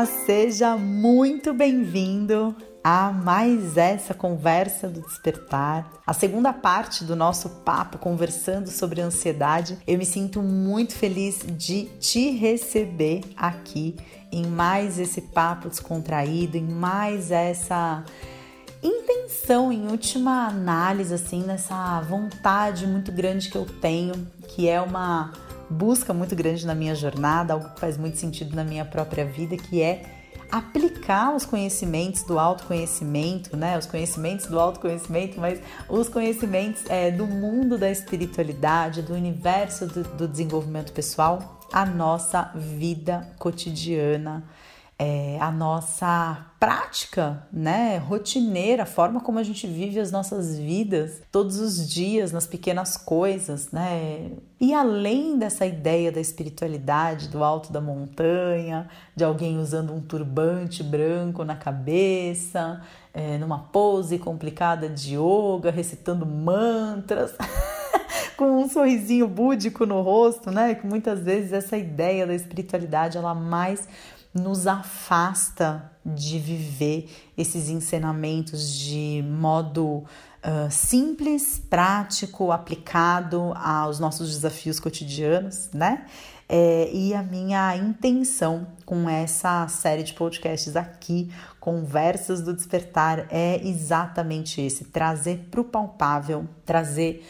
Olá, seja muito bem-vindo a mais essa conversa do despertar. A segunda parte do nosso papo conversando sobre ansiedade. Eu me sinto muito feliz de te receber aqui em mais esse papo descontraído, em mais essa intenção, em última análise, assim, nessa vontade muito grande que eu tenho, que é uma busca muito grande na minha jornada, algo que faz muito sentido na minha própria vida, que é aplicar os conhecimentos do autoconhecimento, né? Os conhecimentos do autoconhecimento, mas os conhecimentos é, do mundo da espiritualidade, do universo do, do desenvolvimento pessoal, a nossa vida cotidiana é, a nossa prática, né, rotineira, a forma como a gente vive as nossas vidas todos os dias, nas pequenas coisas, né? E além dessa ideia da espiritualidade, do alto da montanha, de alguém usando um turbante branco na cabeça, é, numa pose complicada de yoga, recitando mantras. com um sorrisinho búdico no rosto, né? Que muitas vezes essa ideia da espiritualidade ela mais nos afasta de viver esses ensinamentos de modo uh, simples, prático, aplicado aos nossos desafios cotidianos, né? É, e a minha intenção com essa série de podcasts aqui, Conversas do Despertar, é exatamente esse: trazer para o palpável, trazer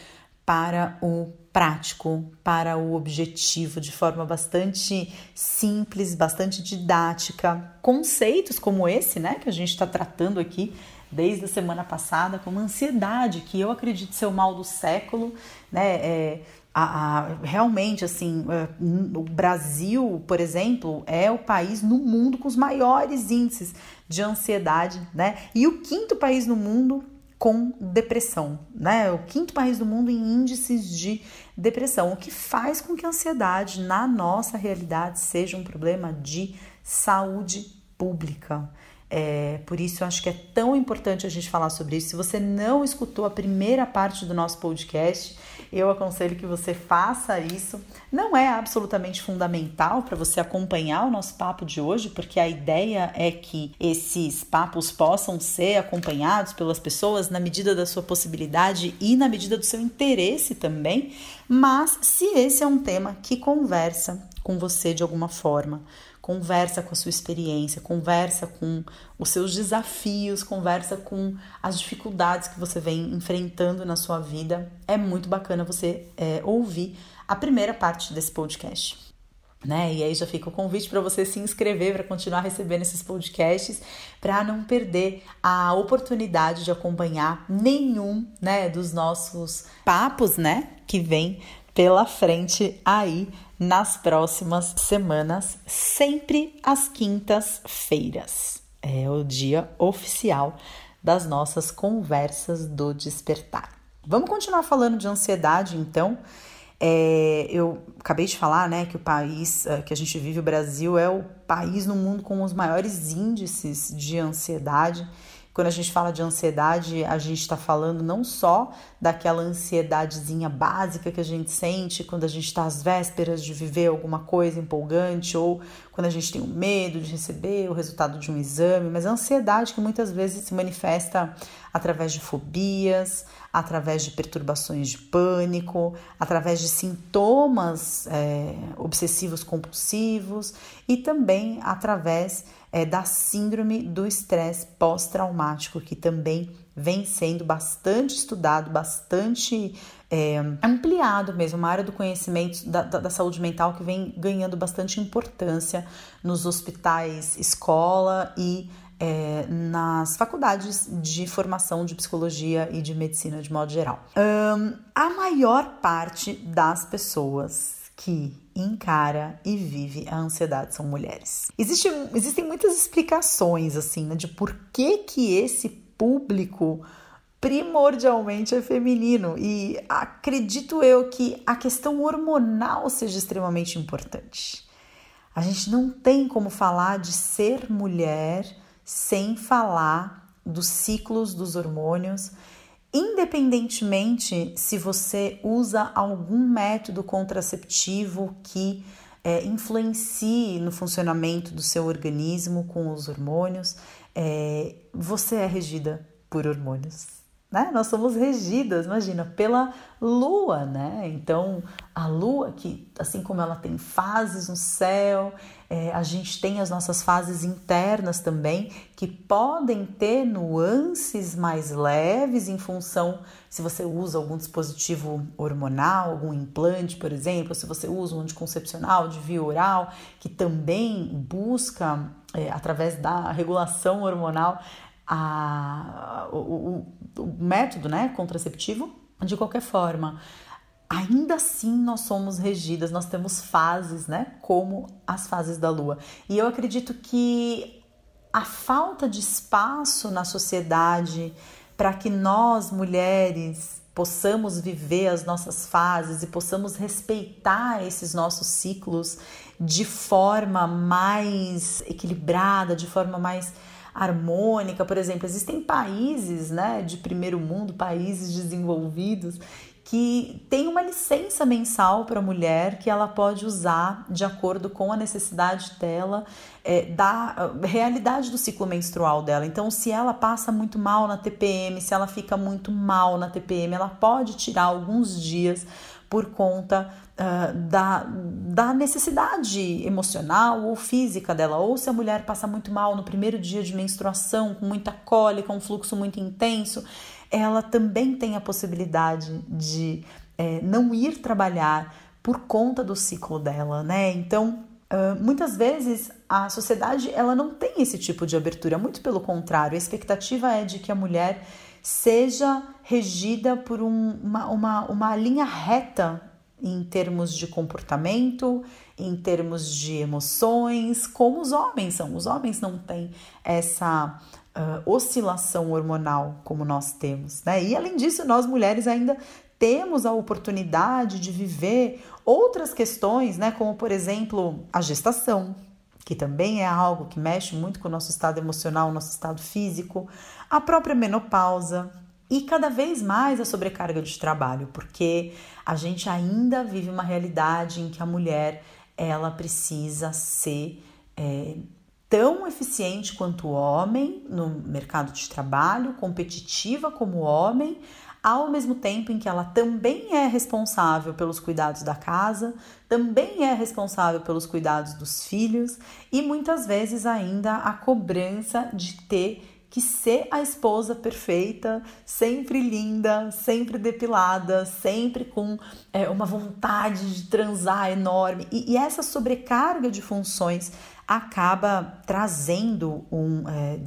para o prático para o objetivo de forma bastante simples, bastante didática. Conceitos como esse, né, que a gente está tratando aqui desde a semana passada, como ansiedade, que eu acredito ser o mal do século, né? É, a, a, realmente, assim, é, o Brasil, por exemplo, é o país no mundo com os maiores índices de ansiedade, né? E o quinto país no mundo com depressão, né? O quinto país do mundo em índices de depressão, o que faz com que a ansiedade na nossa realidade seja um problema de saúde pública. É, por isso acho que é tão importante a gente falar sobre isso. Se você não escutou a primeira parte do nosso podcast, eu aconselho que você faça isso. Não é absolutamente fundamental para você acompanhar o nosso papo de hoje, porque a ideia é que esses papos possam ser acompanhados pelas pessoas na medida da sua possibilidade e na medida do seu interesse também. Mas se esse é um tema que conversa com você de alguma forma, conversa com a sua experiência, conversa com os seus desafios, conversa com as dificuldades que você vem enfrentando na sua vida. É muito bacana você é, ouvir a primeira parte desse podcast. Né? E aí já fica o convite para você se inscrever para continuar recebendo esses podcasts, para não perder a oportunidade de acompanhar nenhum, né, dos nossos papos, né, que vem pela frente aí nas próximas semanas, sempre às quintas-feiras. É o dia oficial das nossas conversas do despertar. Vamos continuar falando de ansiedade, então. É, eu acabei de falar, né, que o país é, que a gente vive, o Brasil, é o país no mundo com os maiores índices de ansiedade. Quando a gente fala de ansiedade, a gente está falando não só daquela ansiedadezinha básica que a gente sente quando a gente está às vésperas de viver alguma coisa empolgante ou quando a gente tem um medo de receber o resultado de um exame, mas a ansiedade que muitas vezes se manifesta através de fobias, através de perturbações de pânico, através de sintomas é, obsessivos compulsivos e também através é, da síndrome do estresse pós-traumático, que também vem sendo bastante estudado, bastante é, ampliado mesmo, uma área do conhecimento da, da, da, saúde mental que vem ganhando bastante importância nos hospitais, escola e é, nas faculdades de formação de psicologia e de medicina de modo geral. Um, a maior parte das pessoas que encara e vive a ansiedade são mulheres. Existe, existem muitas explicações assim né, de por que que esse público primordialmente é feminino e acredito eu que a questão hormonal seja extremamente importante. A gente não tem como falar de ser mulher sem falar dos ciclos dos hormônios independentemente se você usa algum método contraceptivo que é, influencie no funcionamento do seu organismo com os hormônios. É, você é regida por hormônios né? Nós somos regidas, imagina, pela lua, né? Então, a lua, que assim como ela tem fases no céu, é, a gente tem as nossas fases internas também, que podem ter nuances mais leves em função se você usa algum dispositivo hormonal, algum implante, por exemplo, se você usa um anticoncepcional de via oral, que também busca, é, através da regulação hormonal, a, o, o, o método né, contraceptivo, de qualquer forma, ainda assim nós somos regidas, nós temos fases, né? Como as fases da lua. E eu acredito que a falta de espaço na sociedade para que nós, mulheres, possamos viver as nossas fases e possamos respeitar esses nossos ciclos de forma mais equilibrada, de forma mais harmônica, por exemplo, existem países, né, de primeiro mundo, países desenvolvidos que tem uma licença mensal para a mulher que ela pode usar de acordo com a necessidade dela, é, da realidade do ciclo menstrual dela. Então, se ela passa muito mal na TPM, se ela fica muito mal na TPM, ela pode tirar alguns dias por conta uh, da, da necessidade emocional ou física dela. Ou se a mulher passa muito mal no primeiro dia de menstruação, com muita cólica, um fluxo muito intenso, ela também tem a possibilidade de é, não ir trabalhar por conta do ciclo dela, né? Então, uh, muitas vezes a sociedade ela não tem esse tipo de abertura, muito pelo contrário, a expectativa é de que a mulher seja regida por um, uma, uma, uma linha reta em termos de comportamento, em termos de emoções, como os homens são. Os homens não têm essa uh, oscilação hormonal como nós temos, né? E além disso, nós mulheres ainda temos a oportunidade de viver outras questões, né? Como por exemplo a gestação, que também é algo que mexe muito com o nosso estado emocional, nosso estado físico, a própria menopausa e cada vez mais a sobrecarga de trabalho, porque a gente ainda vive uma realidade em que a mulher ela precisa ser é, tão eficiente quanto o homem no mercado de trabalho, competitiva como o homem, ao mesmo tempo em que ela também é responsável pelos cuidados da casa, também é responsável pelos cuidados dos filhos e muitas vezes ainda a cobrança de ter que ser a esposa perfeita, sempre linda, sempre depilada, sempre com é, uma vontade de transar enorme. E, e, essa sobrecarga de funções acaba trazendo um, é,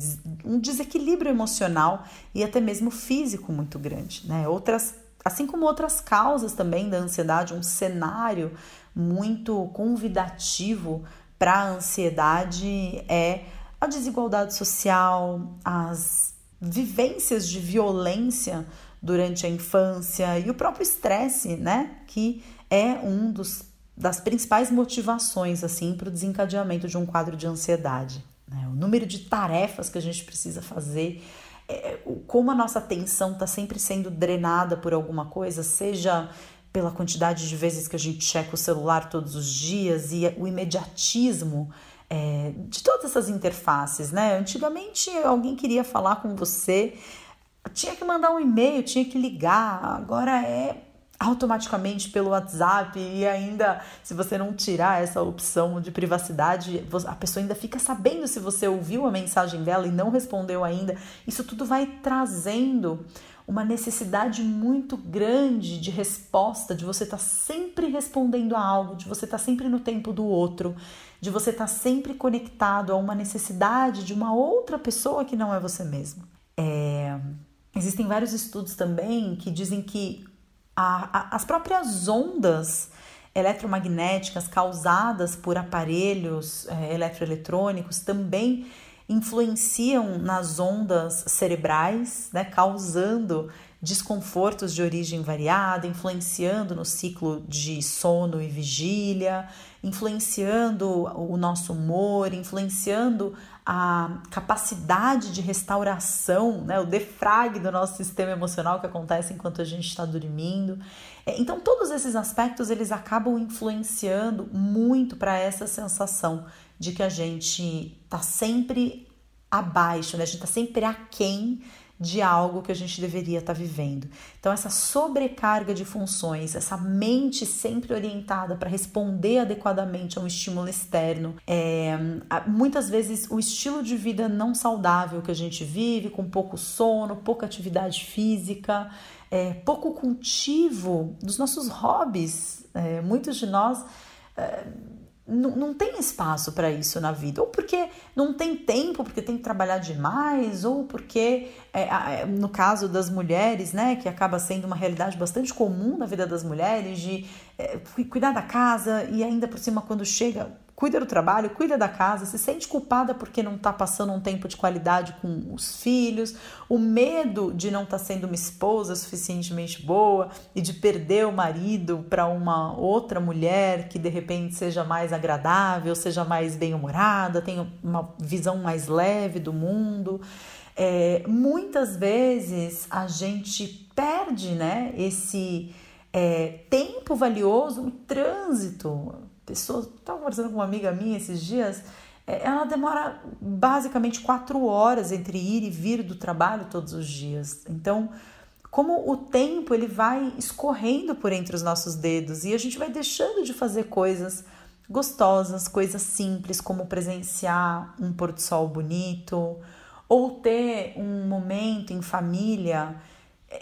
um desequilíbrio emocional e até mesmo físico muito grande. Né? Outras, assim como outras causas também da ansiedade, um cenário muito convidativo para a ansiedade é a desigualdade social, as vivências de violência durante a infância e o próprio estresse, né, que é um dos das principais motivações assim para o desencadeamento de um quadro de ansiedade. Né? O número de tarefas que a gente precisa fazer, é, como a nossa atenção está sempre sendo drenada por alguma coisa, seja pela quantidade de vezes que a gente checa o celular todos os dias e o imediatismo é, de todas essas interfaces, né? Antigamente alguém queria falar com você, tinha que mandar um e-mail, tinha que ligar, agora é automaticamente pelo WhatsApp e ainda se você não tirar essa opção de privacidade, a pessoa ainda fica sabendo se você ouviu a mensagem dela e não respondeu ainda. Isso tudo vai trazendo uma necessidade muito grande de resposta, de você estar tá sempre respondendo a algo, de você estar tá sempre no tempo do outro, de você estar tá sempre conectado a uma necessidade de uma outra pessoa que não é você mesmo. É... Existem vários estudos também que dizem que a, a, as próprias ondas eletromagnéticas causadas por aparelhos é, eletroeletrônicos também influenciam nas ondas cerebrais, né, causando desconfortos de origem variada, influenciando no ciclo de sono e vigília, influenciando o nosso humor, influenciando a capacidade de restauração, né, o defrag do nosso sistema emocional que acontece enquanto a gente está dormindo. É, então, todos esses aspectos eles acabam influenciando muito para essa sensação de que a gente está sempre abaixo, né? a gente está sempre aquém de algo que a gente deveria estar tá vivendo. Então, essa sobrecarga de funções, essa mente sempre orientada para responder adequadamente a um estímulo externo, é, muitas vezes o estilo de vida não saudável que a gente vive, com pouco sono, pouca atividade física, é, pouco cultivo dos nossos hobbies. É, muitos de nós. Não, não tem espaço para isso na vida, ou porque não tem tempo, porque tem que trabalhar demais, ou porque, é, é, no caso das mulheres, né, que acaba sendo uma realidade bastante comum na vida das mulheres, de é, cuidar da casa e ainda por cima, quando chega cuida do trabalho, cuida da casa, se sente culpada porque não está passando um tempo de qualidade com os filhos, o medo de não estar tá sendo uma esposa suficientemente boa e de perder o marido para uma outra mulher que de repente seja mais agradável, seja mais bem-humorada, tenha uma visão mais leve do mundo. É, muitas vezes a gente perde né, esse é, tempo valioso no trânsito pessoas. Estava conversando com uma amiga minha esses dias. É, ela demora basicamente quatro horas entre ir e vir do trabalho todos os dias. Então, como o tempo ele vai escorrendo por entre os nossos dedos e a gente vai deixando de fazer coisas gostosas, coisas simples, como presenciar um pôr do sol bonito ou ter um momento em família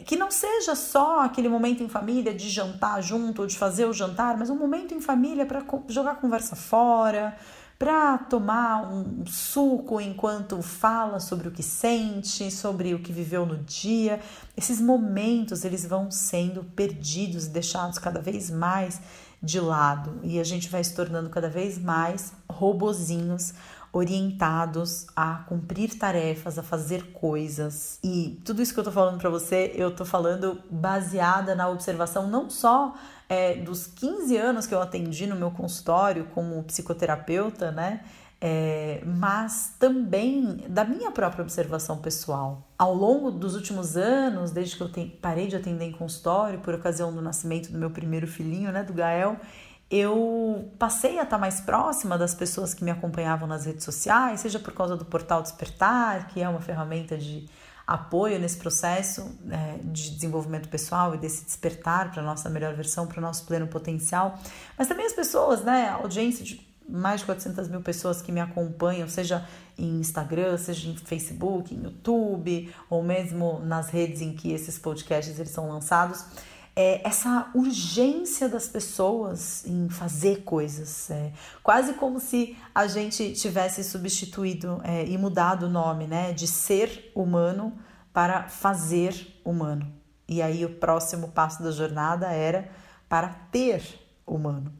que não seja só aquele momento em família de jantar junto ou de fazer o jantar, mas um momento em família para jogar conversa fora, para tomar um suco enquanto fala sobre o que sente, sobre o que viveu no dia. Esses momentos eles vão sendo perdidos e deixados cada vez mais de lado e a gente vai se tornando cada vez mais robozinhos orientados a cumprir tarefas, a fazer coisas. E tudo isso que eu tô falando para você, eu tô falando baseada na observação não só é, dos 15 anos que eu atendi no meu consultório como psicoterapeuta, né? É, mas também da minha própria observação pessoal. Ao longo dos últimos anos, desde que eu parei de atender em consultório por ocasião do nascimento do meu primeiro filhinho, né, do Gael, eu passei a estar mais próxima das pessoas que me acompanhavam nas redes sociais, seja por causa do Portal Despertar, que é uma ferramenta de apoio nesse processo é, de desenvolvimento pessoal e desse despertar para a nossa melhor versão, para o nosso pleno potencial, mas também as pessoas, né, a audiência de mais de 400 mil pessoas que me acompanham, seja em Instagram, seja em Facebook, em YouTube, ou mesmo nas redes em que esses podcasts eles são lançados, é, essa urgência das pessoas em fazer coisas. É, quase como se a gente tivesse substituído é, e mudado o nome né, de ser humano para fazer humano. E aí o próximo passo da jornada era para ter humano.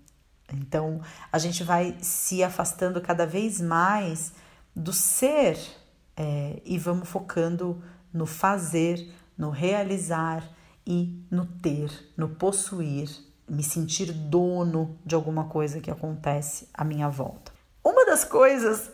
Então a gente vai se afastando cada vez mais do ser é, e vamos focando no fazer, no realizar e no ter, no possuir, me sentir dono de alguma coisa que acontece à minha volta. Uma das coisas,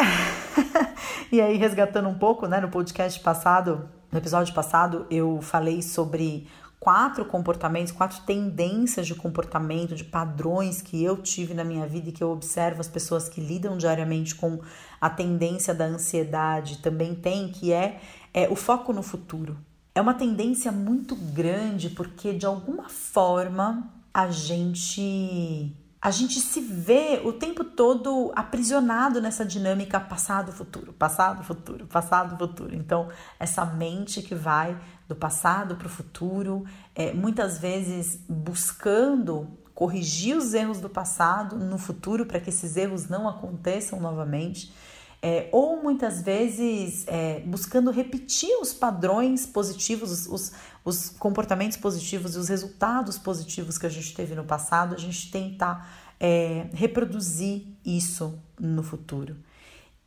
e aí resgatando um pouco, né, no podcast passado, no episódio passado, eu falei sobre quatro comportamentos, quatro tendências de comportamento, de padrões que eu tive na minha vida e que eu observo as pessoas que lidam diariamente com a tendência da ansiedade também tem, que é, é o foco no futuro. É uma tendência muito grande porque de alguma forma a gente a gente se vê o tempo todo aprisionado nessa dinâmica passado-futuro, passado-futuro, passado-futuro. Então, essa mente que vai do passado para o futuro, é, muitas vezes buscando corrigir os erros do passado no futuro para que esses erros não aconteçam novamente é, ou muitas vezes é, buscando repetir os padrões positivos, os, os, os, comportamentos positivos e os resultados positivos que a gente teve no passado, a gente tentar é, reproduzir isso no futuro.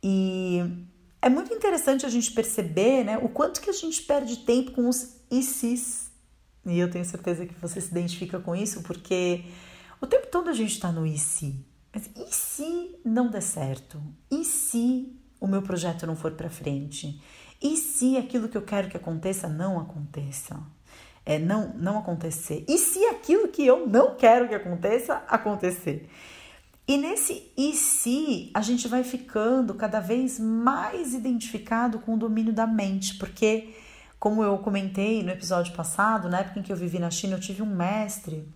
E é muito interessante a gente perceber né, o quanto que a gente perde tempo com os e E eu tenho certeza que você se identifica com isso, porque o tempo todo a gente está no se. Mas e se não der certo? E se o meu projeto não for para frente? E se aquilo que eu quero que aconteça não aconteça? É, não, não acontecer. E se aquilo que eu não quero que aconteça, acontecer? E nesse e se, a gente vai ficando cada vez mais identificado com o domínio da mente, porque, como eu comentei no episódio passado, na época em que eu vivi na China, eu tive um mestre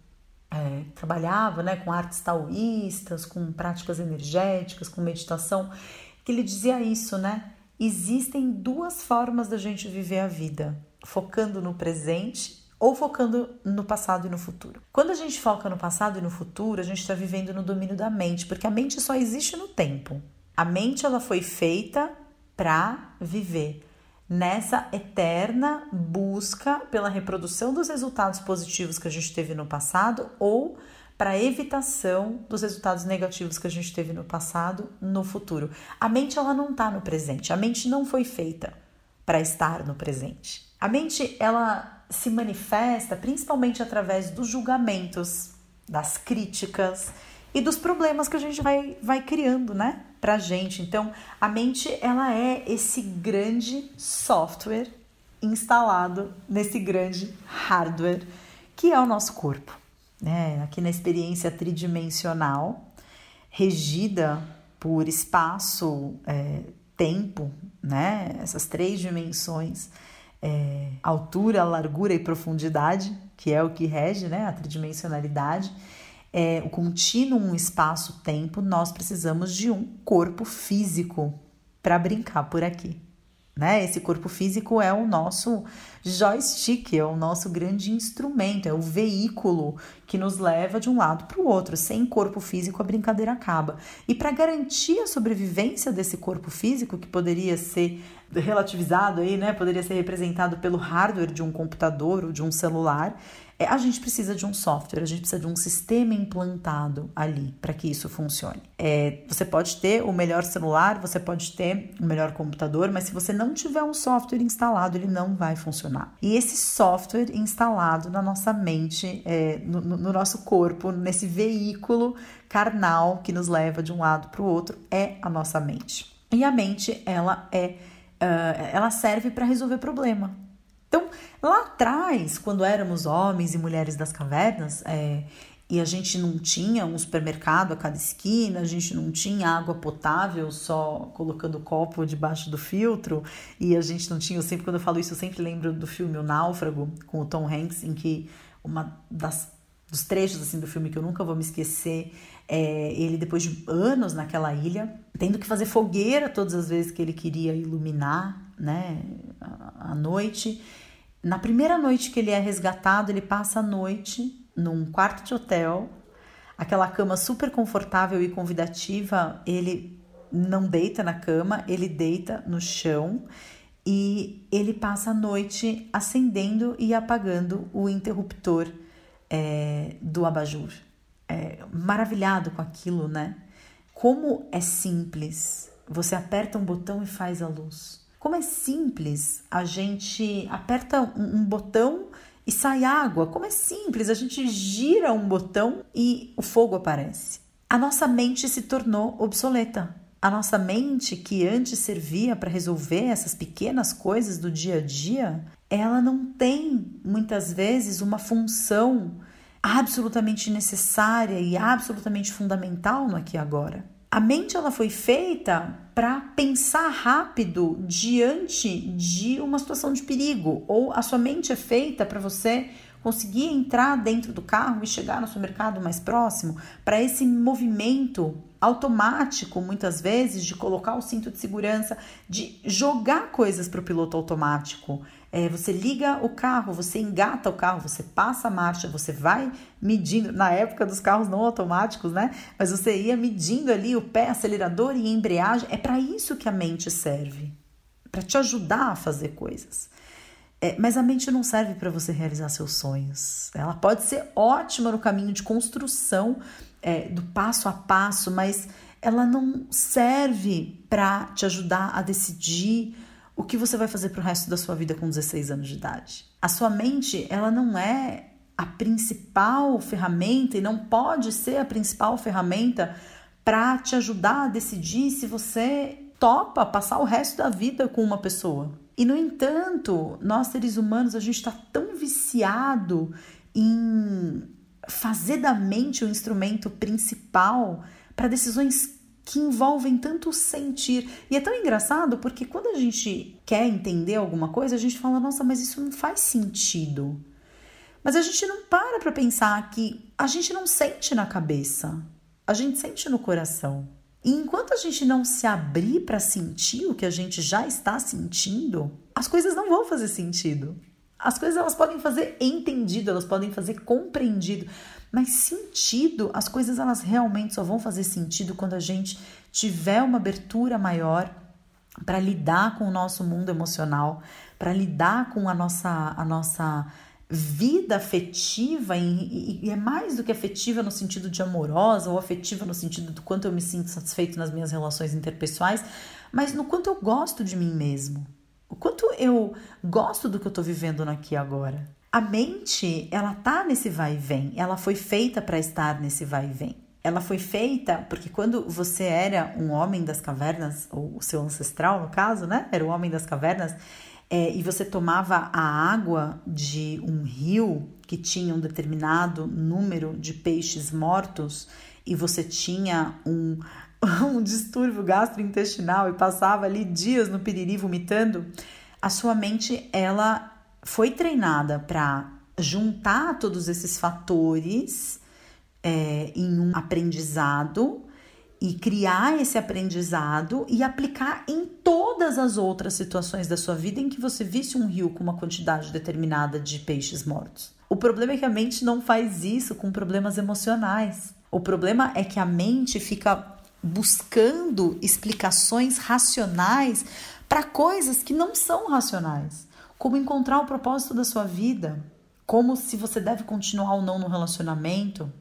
é, trabalhava né, com artes taoístas, com práticas energéticas, com meditação, que ele dizia isso, né? Existem duas formas da gente viver a vida: focando no presente ou focando no passado e no futuro. Quando a gente foca no passado e no futuro, a gente está vivendo no domínio da mente, porque a mente só existe no tempo. A mente ela foi feita para viver nessa eterna busca pela reprodução dos resultados positivos que a gente teve no passado ou para a evitação dos resultados negativos que a gente teve no passado no futuro. A mente ela não está no presente. A mente não foi feita para estar no presente. A mente ela se manifesta principalmente através dos julgamentos, das críticas e dos problemas que a gente vai, vai criando, né? Pra gente. Então, a mente, ela é esse grande software instalado nesse grande hardware que é o nosso corpo. Né? Aqui na experiência tridimensional, regida por espaço, é, tempo, né? Essas três dimensões, é, altura, largura e profundidade, que é o que rege, né? A tridimensionalidade é, o contínuo espaço-tempo, nós precisamos de um corpo físico para brincar por aqui. Né? Esse corpo físico é o nosso joystick, é o nosso grande instrumento, é o veículo que nos leva de um lado para o outro. Sem corpo físico, a brincadeira acaba. E para garantir a sobrevivência desse corpo físico, que poderia ser relativizado aí, né? Poderia ser representado pelo hardware de um computador ou de um celular, é, a gente precisa de um software, a gente precisa de um sistema implantado ali para que isso funcione. É, você pode ter o melhor celular, você pode ter o melhor computador, mas se você não tiver um software instalado, ele não vai funcionar. E esse software instalado na nossa mente, é, no, no nosso corpo, nesse veículo carnal que nos leva de um lado para o outro, é a nossa mente. E a mente, ela é, uh, ela serve para resolver problema. Então, lá atrás, quando éramos homens e mulheres das cavernas, é, e a gente não tinha um supermercado a cada esquina, a gente não tinha água potável só colocando o copo debaixo do filtro, e a gente não tinha, eu sempre quando eu falo isso, eu sempre lembro do filme O Náufrago, com o Tom Hanks, em que uma das dos trechos assim do filme que eu nunca vou me esquecer é ele depois de anos naquela ilha tendo que fazer fogueira todas as vezes que ele queria iluminar né a, a noite na primeira noite que ele é resgatado, ele passa a noite num quarto de hotel, aquela cama super confortável e convidativa. Ele não deita na cama, ele deita no chão e ele passa a noite acendendo e apagando o interruptor é, do abajur. É, maravilhado com aquilo, né? Como é simples. Você aperta um botão e faz a luz. Como é simples, a gente aperta um, um botão e sai água. Como é simples, a gente gira um botão e o fogo aparece. A nossa mente se tornou obsoleta. A nossa mente, que antes servia para resolver essas pequenas coisas do dia a dia, ela não tem muitas vezes uma função absolutamente necessária e absolutamente fundamental no aqui e agora. A mente ela foi feita para pensar rápido diante de uma situação de perigo, ou a sua mente é feita para você conseguir entrar dentro do carro e chegar no supermercado mais próximo, para esse movimento automático, muitas vezes, de colocar o cinto de segurança, de jogar coisas para o piloto automático. É, você liga o carro, você engata o carro, você passa a marcha, você vai medindo. Na época dos carros não automáticos, né? Mas você ia medindo ali o pé, acelerador e embreagem. É para isso que a mente serve para te ajudar a fazer coisas. É, mas a mente não serve para você realizar seus sonhos. Ela pode ser ótima no caminho de construção é, do passo a passo, mas ela não serve para te ajudar a decidir o que você vai fazer para o resto da sua vida com 16 anos de idade. A sua mente, ela não é a principal ferramenta e não pode ser a principal ferramenta para te ajudar a decidir se você topa passar o resto da vida com uma pessoa. E no entanto, nós seres humanos, a gente está tão viciado em fazer da mente o instrumento principal para decisões que envolvem tanto sentir. E é tão engraçado porque quando a gente quer entender alguma coisa, a gente fala: nossa, mas isso não faz sentido. Mas a gente não para para pensar que a gente não sente na cabeça, a gente sente no coração. E enquanto a gente não se abrir para sentir o que a gente já está sentindo, as coisas não vão fazer sentido. As coisas elas podem fazer entendido, elas podem fazer compreendido, mas sentido, as coisas elas realmente só vão fazer sentido quando a gente tiver uma abertura maior para lidar com o nosso mundo emocional, para lidar com a nossa a nossa vida afetiva e, e, é mais do que afetiva no sentido de amorosa ou afetiva no sentido do quanto eu me sinto satisfeito nas minhas relações interpessoais, mas no quanto eu gosto de mim mesmo, o quanto eu gosto do que eu estou vivendo aqui agora. A mente, ela tá nesse vai e vem, ela foi feita para estar nesse vai e vem. Ela foi feita porque quando você era um homem das cavernas, ou o seu ancestral no caso, né? Era o homem das cavernas, é, e você tomava a água de um rio que tinha um determinado número de peixes mortos e você tinha um, um distúrbio gastrointestinal e passava ali dias no piriri vomitando, a sua mente ela foi treinada para juntar todos esses fatores é, em um aprendizado e criar esse aprendizado e aplicar em todas as outras situações da sua vida em que você visse um rio com uma quantidade determinada de peixes mortos. O problema é que a mente não faz isso com problemas emocionais. O problema é que a mente fica buscando explicações racionais para coisas que não são racionais, como encontrar o propósito da sua vida, como se você deve continuar ou não no relacionamento,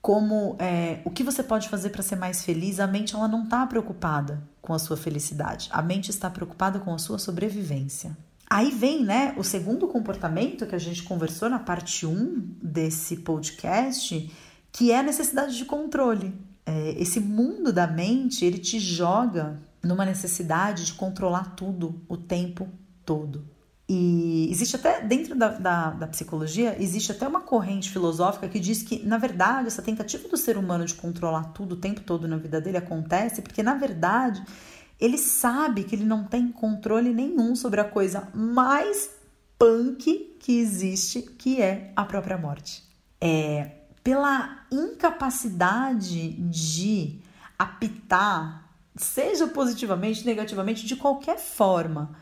como é, o que você pode fazer para ser mais feliz, a mente ela não está preocupada com a sua felicidade, a mente está preocupada com a sua sobrevivência. Aí vem, né, o segundo comportamento que a gente conversou na parte 1 desse podcast, que é a necessidade de controle. É, esse mundo da mente, ele te joga numa necessidade de controlar tudo o tempo todo. E existe até, dentro da, da, da, psicologia, existe até uma corrente filosófica que diz que, na verdade, essa tentativa do ser humano de controlar tudo o tempo todo na vida dele acontece porque, na verdade, ele sabe que ele não tem controle nenhum sobre a coisa mais punk que existe, que é a própria morte. É pela incapacidade de apitar, seja positivamente, negativamente, de qualquer forma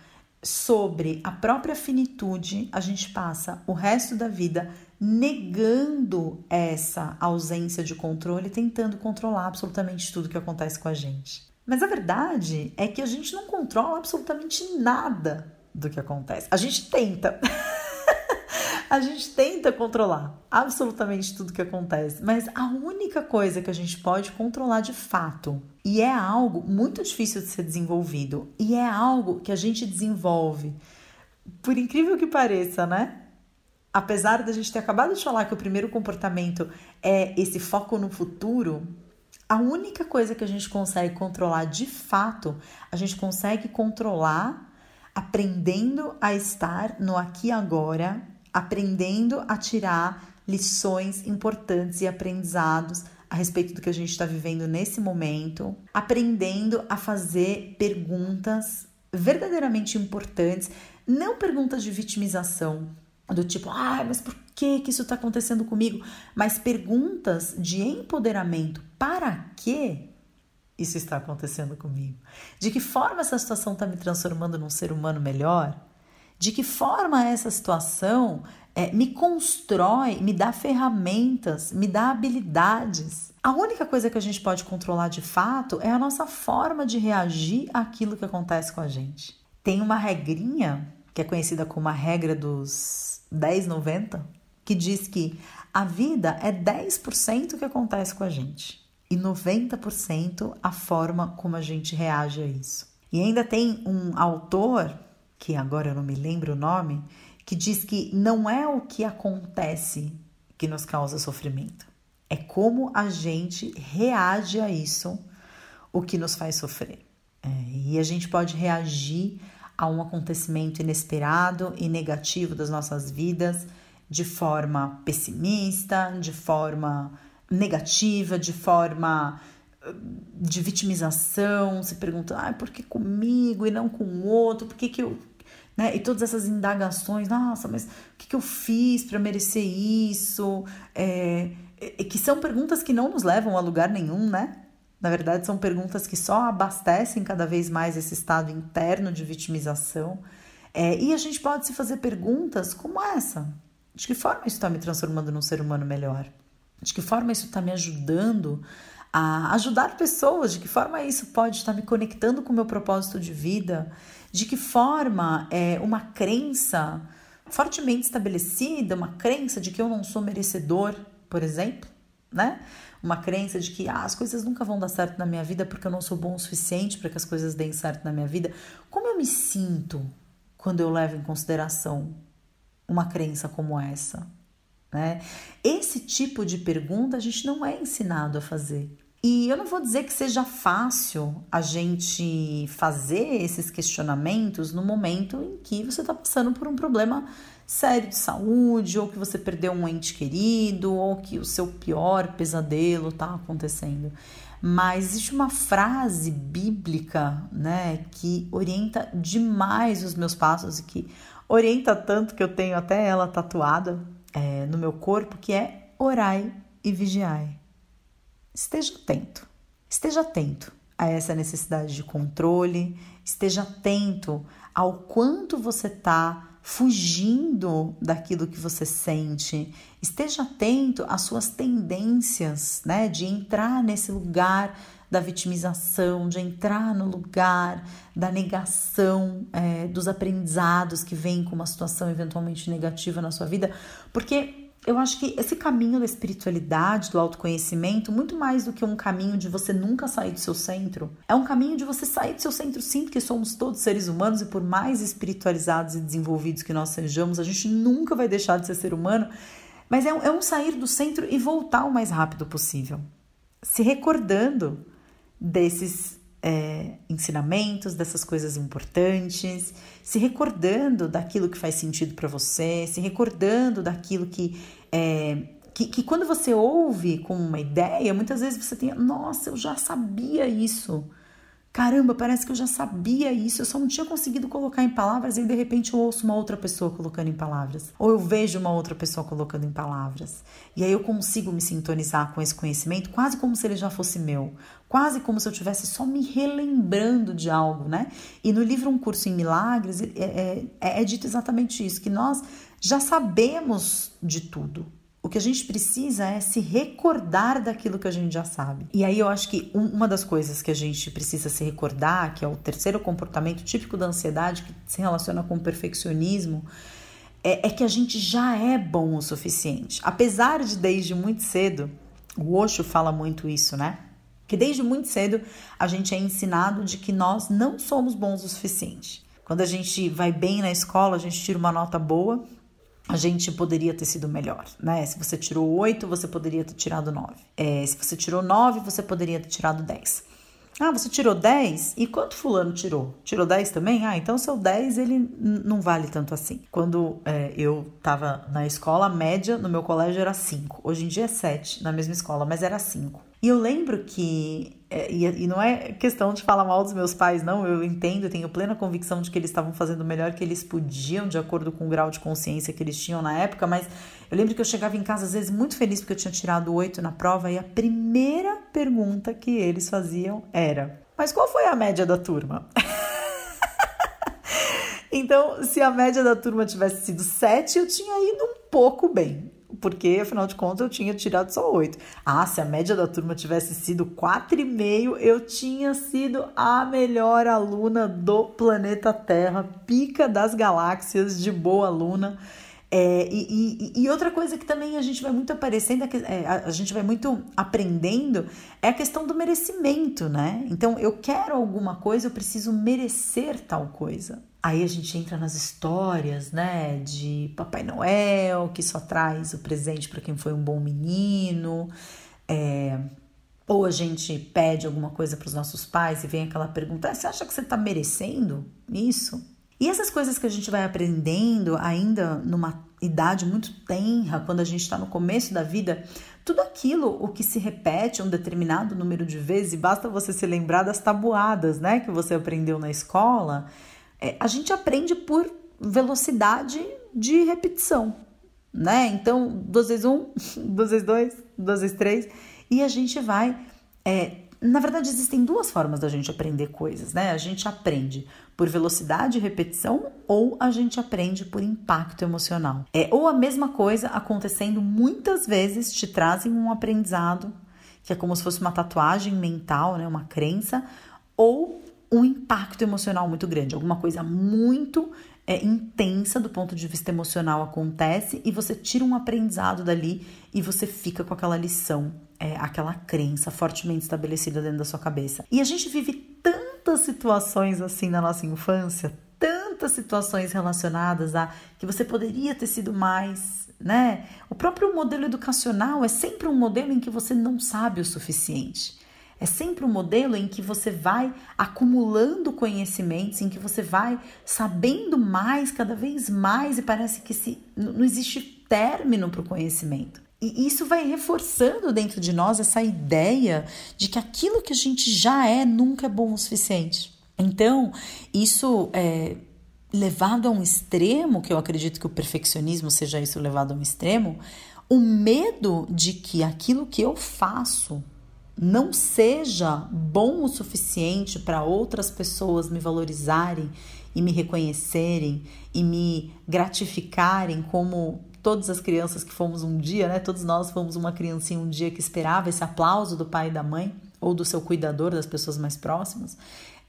sobre a própria finitude, a gente passa o resto da vida negando essa ausência de controle, tentando controlar absolutamente tudo que acontece com a gente. Mas a verdade é que a gente não controla absolutamente nada do que acontece. A gente tenta. a gente tenta controlar absolutamente tudo que acontece, mas a única coisa que a gente pode controlar de fato, e é algo muito difícil de ser desenvolvido, e é algo que a gente desenvolve, por incrível que pareça, né? Apesar da gente ter acabado de falar que o primeiro comportamento é esse foco no futuro, a única coisa que a gente consegue controlar de fato, a gente consegue controlar aprendendo a estar no aqui e agora aprendendo a tirar lições importantes e aprendizados a respeito do que a gente está vivendo nesse momento, aprendendo a fazer perguntas verdadeiramente importantes, não perguntas de vitimização, do tipo, ah, mas por que, que isso está acontecendo comigo? Mas perguntas de empoderamento: para que isso está acontecendo comigo? De que forma essa situação está me transformando num ser humano melhor? De que forma essa situação é, me constrói, me dá ferramentas, me dá habilidades. A única coisa que a gente pode controlar de fato é a nossa forma de reagir àquilo que acontece com a gente. Tem uma regrinha que é conhecida como a regra dos 10-90, que diz que a vida é 10% que acontece com a gente e 90% a forma como a gente reage a isso. E ainda tem um autor, que agora eu não me lembro o nome, que diz que não é o que acontece que nos causa sofrimento, é como a gente reage a isso o que nos faz sofrer. É, e a gente pode reagir a um acontecimento inesperado e negativo das nossas vidas de forma pessimista, de forma negativa, de forma de vitimização, se pergunta, ah, por que comigo e não com o outro? Por que, que eu. Né? E todas essas indagações, nossa, mas o que, que eu fiz para merecer isso? É, que são perguntas que não nos levam a lugar nenhum, né? Na verdade, são perguntas que só abastecem cada vez mais esse estado interno de vitimização. É, e a gente pode se fazer perguntas como essa: de que forma isso está me transformando num ser humano melhor? De que forma isso está me ajudando a ajudar pessoas, de que forma isso pode estar me conectando com o meu propósito de vida, de que forma é, uma crença fortemente estabelecida, uma crença de que eu não sou merecedor, por exemplo, né? Uma crença de que ah, as coisas nunca vão dar certo na minha vida porque eu não sou bom o suficiente para que as coisas deem certo na minha vida. Como eu me sinto quando eu levo em consideração uma crença como essa? Né? Esse tipo de pergunta a gente não é ensinado a fazer. E eu não vou dizer que seja fácil a gente fazer esses questionamentos no momento em que você está passando por um problema sério de saúde, ou que você perdeu um ente querido, ou que o seu pior pesadelo está acontecendo. Mas existe uma frase bíblica, né, que orienta demais os meus passos e que orienta tanto que eu tenho até ela tatuada é, no meu corpo, que é orai e vigiai. Esteja atento, esteja atento a essa necessidade de controle, esteja atento ao quanto você está fugindo daquilo que você sente. Esteja atento às suas tendências, né, de entrar nesse lugar da vitimização, de entrar no lugar da negação é, dos aprendizados que vêm com uma situação eventualmente negativa na sua vida, porque eu acho que esse caminho da espiritualidade, do autoconhecimento, muito mais do que um caminho de você nunca sair do seu centro, é um caminho de você sair do seu centro sim, porque somos todos seres humanos e por mais espiritualizados e desenvolvidos que nós sejamos, a gente nunca vai deixar de ser ser humano, mas é um, é um sair do centro e voltar o mais rápido possível, se recordando desses é, ensinamentos, dessas coisas importantes, se recordando daquilo que faz sentido para você, se recordando daquilo que, é, que, que quando você ouve com uma ideia, muitas vezes você tem, nossa, eu já sabia isso. Caramba, parece que eu já sabia isso, eu só não tinha conseguido colocar em palavras e de repente eu ouço uma outra pessoa colocando em palavras, ou eu vejo uma outra pessoa colocando em palavras. E aí eu consigo me sintonizar com esse conhecimento quase como se ele já fosse meu, quase como se eu estivesse só me relembrando de algo, né? E no livro Um Curso em Milagres é, é, é dito exatamente isso, que nós já sabemos de tudo. O que a gente precisa é se recordar daquilo que a gente já sabe. E aí eu acho que uma das coisas que a gente precisa se recordar, que é o terceiro comportamento típico da ansiedade, que se relaciona com o perfeccionismo, é, é que a gente já é bom o suficiente. Apesar de desde muito cedo, o Osho fala muito isso, né? Que desde muito cedo a gente é ensinado de que nós não somos bons o suficiente. Quando a gente vai bem na escola, a gente tira uma nota boa, a gente poderia ter sido melhor, né? Se você tirou 8, você poderia ter tirado 9. É, se você tirou 9, você poderia ter tirado 10. Ah, você tirou 10? E quanto fulano tirou? Tirou 10 também? Ah, então seu 10 ele não vale tanto assim. Quando é, eu tava na escola, a média no meu colégio era 5. Hoje em dia é 7 na mesma escola, mas era 5. E eu lembro que, é, e, não é questão de falar mal dos meus pais, não, eu entendo, tenho plena convicção de que eles estavam fazendo o melhor que eles podiam, de acordo com o grau de consciência que eles tinham na época, mas eu lembro que eu chegava em casa às vezes muito feliz porque eu tinha tirado oito na prova e a primeira pergunta que eles faziam era: Mas qual foi a média da turma? então, se a média da turma tivesse sido sete, eu tinha ido um pouco bem porque afinal de contas eu tinha tirado só oito. Ah, se a média da turma tivesse sido quatro e meio, eu tinha sido a melhor aluna do planeta Terra, pica das galáxias de boa aluna. É, e, e, e, outra coisa que também a gente vai muito aparecendo, é, a gente vai muito aprendendo, é a questão do merecimento, né? Então, eu quero alguma coisa, eu preciso merecer tal coisa. Aí a gente entra nas histórias, né, de Papai Noel, que só traz o presente para quem foi um bom menino, é, ou a gente pede alguma coisa para os nossos pais e vem aquela pergunta: ah, você acha que você está merecendo isso? E essas coisas que a gente vai aprendendo ainda numa idade muito tenra, quando a gente está no começo da vida, tudo aquilo o que se repete um determinado número de vezes, e basta você se lembrar das tabuadas, né, que você aprendeu na escola, é, a gente aprende por velocidade de repetição, né? Então, 2 vezes 1, um, 2 vezes 2, 2 vezes 3, e a gente vai é, na verdade, existem duas formas da gente aprender coisas, né? A gente aprende por velocidade e repetição ou a gente aprende por impacto emocional. É ou a mesma coisa acontecendo muitas vezes te trazem um aprendizado que é como se fosse uma tatuagem mental, né, uma crença, ou um impacto emocional muito grande, alguma coisa muito é, intensa do ponto de vista emocional acontece e você tira um aprendizado dali e você fica com aquela lição é, aquela crença fortemente estabelecida dentro da sua cabeça. E a gente vive tantas situações assim na nossa infância, tantas situações relacionadas a que você poderia ter sido mais, né? O próprio modelo educacional é sempre um modelo em que você não sabe o suficiente. É sempre um modelo em que você vai acumulando conhecimentos, em que você vai sabendo mais, cada vez mais, e parece que se, não existe término para o conhecimento. E isso vai reforçando dentro de nós essa ideia de que aquilo que a gente já é nunca é bom o suficiente. Então, isso é levado a um extremo, que eu acredito que o perfeccionismo seja isso levado a um extremo, o medo de que aquilo que eu faço não seja bom o suficiente para outras pessoas me valorizarem e me reconhecerem e me gratificarem como todas as crianças que fomos um dia, né? Todos nós fomos uma criancinha um dia que esperava esse aplauso do pai e da mãe ou do seu cuidador, das pessoas mais próximas.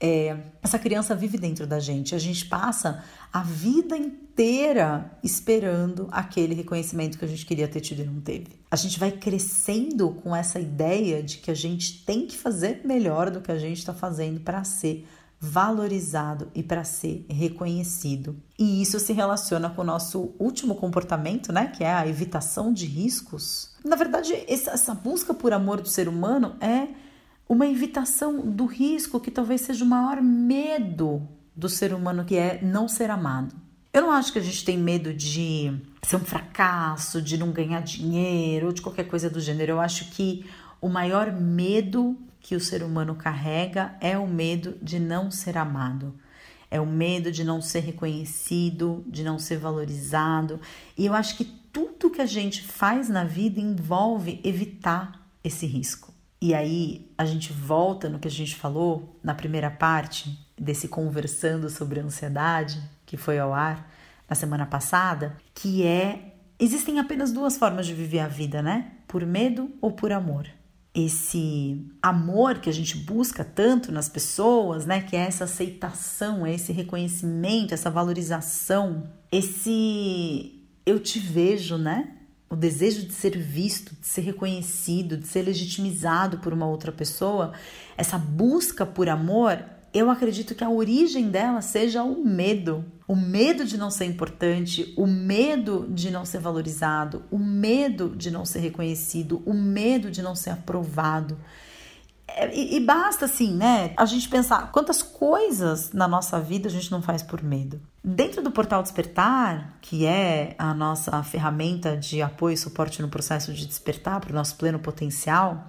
É, essa criança vive dentro da gente. A gente passa a vida inteira esperando aquele reconhecimento que a gente queria ter tido e não teve. A gente vai crescendo com essa ideia de que a gente tem que fazer melhor do que a gente está fazendo para ser valorizado e para ser reconhecido. E isso se relaciona com o nosso último comportamento, né, que é a evitação de riscos. Na verdade, essa, busca por amor do ser humano é uma evitação do risco que talvez seja o maior medo do ser humano, que é não ser amado. Eu não acho que a gente tem medo de ser um fracasso, de não ganhar dinheiro ou de qualquer coisa do gênero. Eu acho que o maior medo que o ser humano carrega é o medo de não ser amado. É o medo de não ser reconhecido, de não ser valorizado. E eu acho que tudo que a gente faz na vida envolve evitar esse risco. E aí a gente volta no que a gente falou na primeira parte desse conversando sobre ansiedade, que foi ao ar na semana passada, que é existem apenas duas formas de viver a vida, né? Por medo ou por amor esse amor que a gente busca tanto nas pessoas, né, que é essa aceitação, é esse reconhecimento, essa valorização, esse eu te vejo, né? O desejo de ser visto, de ser reconhecido, de ser legitimizado por uma outra pessoa, essa busca por amor, eu acredito que a origem dela seja o medo. O medo de não ser importante, o medo de não ser valorizado, o medo de não ser reconhecido, o medo de não ser aprovado. É, e, e, basta assim, né? A gente pensar quantas coisas na nossa vida a gente não faz por medo. Dentro do Portal Despertar, que é a nossa ferramenta de apoio e suporte no processo de despertar para o nosso pleno potencial,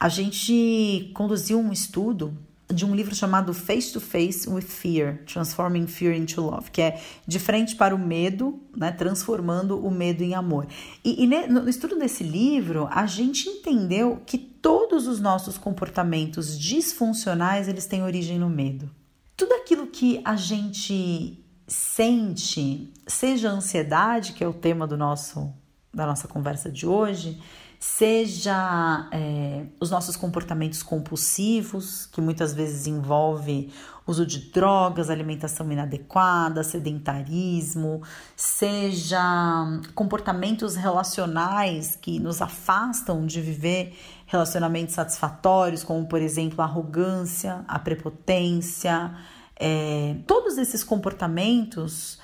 a gente conduziu um estudo de um livro chamado Face to Face with Fear, Transforming Fear into Love, que é de frente para o medo, né, transformando o medo em amor. E, e no estudo desse livro, a gente entendeu que todos os nossos comportamentos disfuncionais, eles têm origem no medo. Tudo aquilo que a gente sente, seja a ansiedade, que é o tema do nosso da nossa conversa de hoje, seja é, os nossos comportamentos compulsivos, que muitas vezes envolve uso de drogas, alimentação inadequada, sedentarismo, seja comportamentos relacionais que nos afastam de viver relacionamentos satisfatórios, como por exemplo a arrogância, a prepotência, é, todos esses comportamentos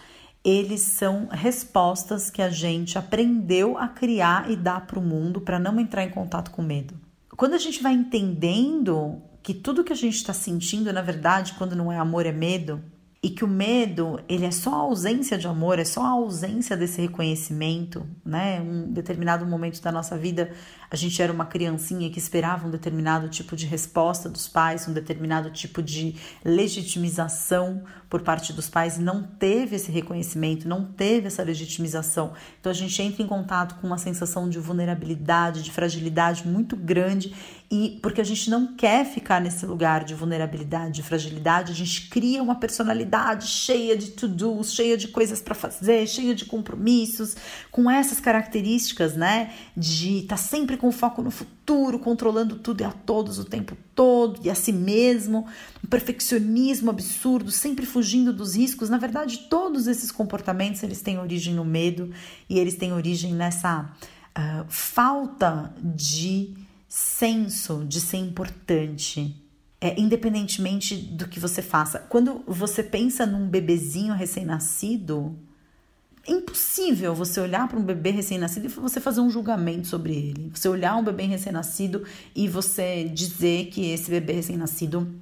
eles são respostas que a gente aprendeu a criar e dar para o mundo para não entrar em contato com medo. Quando a gente vai entendendo que tudo que a gente está sentindo, na verdade, quando não é amor, é medo, e que o medo ele é só a ausência de amor, é só a ausência desse reconhecimento, né? Um determinado momento da nossa vida, a gente era uma criancinha que esperava um determinado tipo de resposta dos pais, um determinado tipo de legitimização por parte dos pais, e não teve esse reconhecimento, não teve essa legitimização. Então a gente entra em contato com uma sensação de vulnerabilidade, de fragilidade muito grande e porque a gente não quer ficar nesse lugar de vulnerabilidade, de fragilidade, a gente cria uma personalidade cheia de to-dos, cheia de coisas para fazer, cheia de compromissos, com essas características, né? De estar tá sempre com foco no futuro, controlando tudo e a todos o tempo todo, e a si mesmo, um perfeccionismo absurdo, sempre fugindo dos riscos. Na verdade, todos esses comportamentos eles têm origem no medo e eles têm origem nessa uh, falta de senso de ser importante, é, independentemente do que você faça. Quando você pensa num bebezinho recém-nascido, é impossível você olhar para um bebê recém-nascido e você fazer um julgamento sobre ele. Você olhar um bebê recém-nascido e você dizer que esse bebê recém-nascido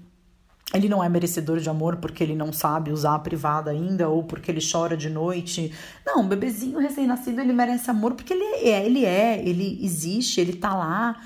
ele não é merecedor de amor porque ele não sabe usar a privada ainda ou porque ele chora de noite. Não, um bebezinho recém-nascido ele merece amor porque ele é, ele é, ele existe, ele tá lá,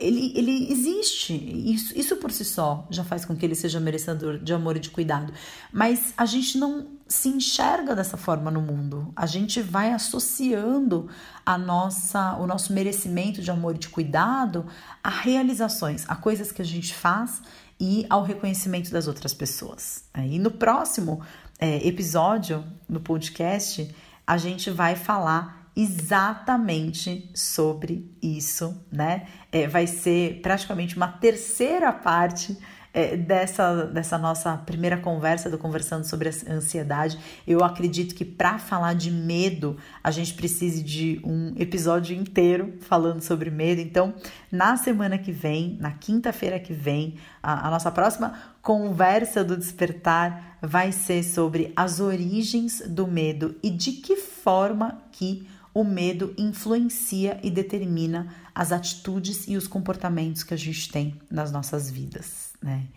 ele, ele existe. Isso, isso por si só já faz com que ele seja merecedor de amor e de cuidado. Mas a gente não se enxerga dessa forma no mundo. A gente vai associando a nossa, o nosso merecimento de amor e de cuidado a realizações, a coisas que a gente faz e ao reconhecimento das outras pessoas. E no próximo é, episódio do podcast, a gente vai falar exatamente sobre isso, né? É, vai ser praticamente uma terceira parte é, dessa, dessa nossa primeira conversa do Conversando sobre a Ansiedade. Eu acredito que para falar de medo, a gente precise de um episódio inteiro falando sobre medo. Então, na semana que vem, na quinta-feira que vem, a, a nossa próxima conversa do despertar vai ser sobre as origens do medo e de que forma que o medo influencia e determina as atitudes e os comportamentos que a gente tem nas nossas vidas, né?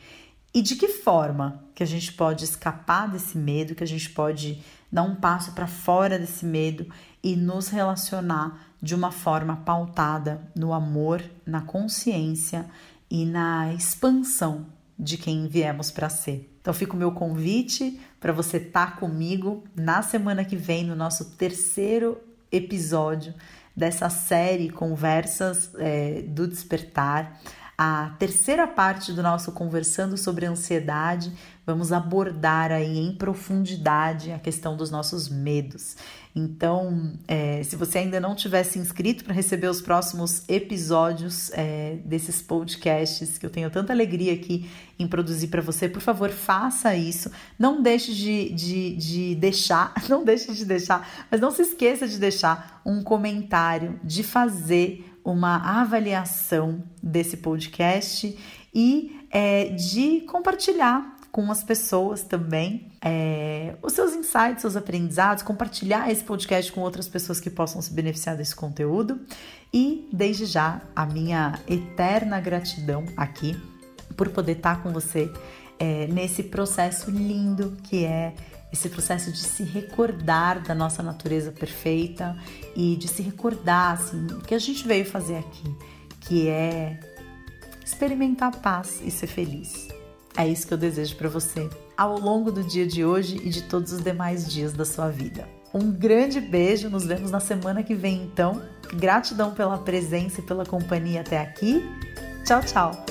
E de que forma que a gente pode escapar desse medo, que a gente pode dar um passo para fora desse medo e nos relacionar de uma forma pautada no amor, na consciência e na expansão de quem viemos para ser. Então fica o meu convite para você estar tá comigo na semana que vem no nosso terceiro episódio dessa série Conversas é, do Despertar. A terceira parte do nosso Conversando sobre Ansiedade, vamos abordar aí em profundidade a questão dos nossos medos. Então, é, se você ainda não tiver se inscrito para receber os próximos episódios é, desses podcasts que eu tenho tanta alegria aqui em produzir para você, por favor, faça isso. Não deixe de, de, de deixar, não deixe de deixar, mas não se esqueça de deixar um comentário, de fazer uma avaliação desse podcast e é, de compartilhar com as pessoas também é, os seus insights, seus aprendizados, compartilhar esse podcast com outras pessoas que possam se beneficiar desse conteúdo. E desde já a minha eterna gratidão aqui por poder estar com você é, nesse processo lindo que é esse processo de se recordar da nossa natureza perfeita e de se recordar assim, o que a gente veio fazer aqui, que é experimentar paz e ser feliz. É isso que eu desejo para você ao longo do dia de hoje e de todos os demais dias da sua vida. Um grande beijo, nos vemos na semana que vem então. Gratidão pela presença e pela companhia até aqui. Tchau, tchau.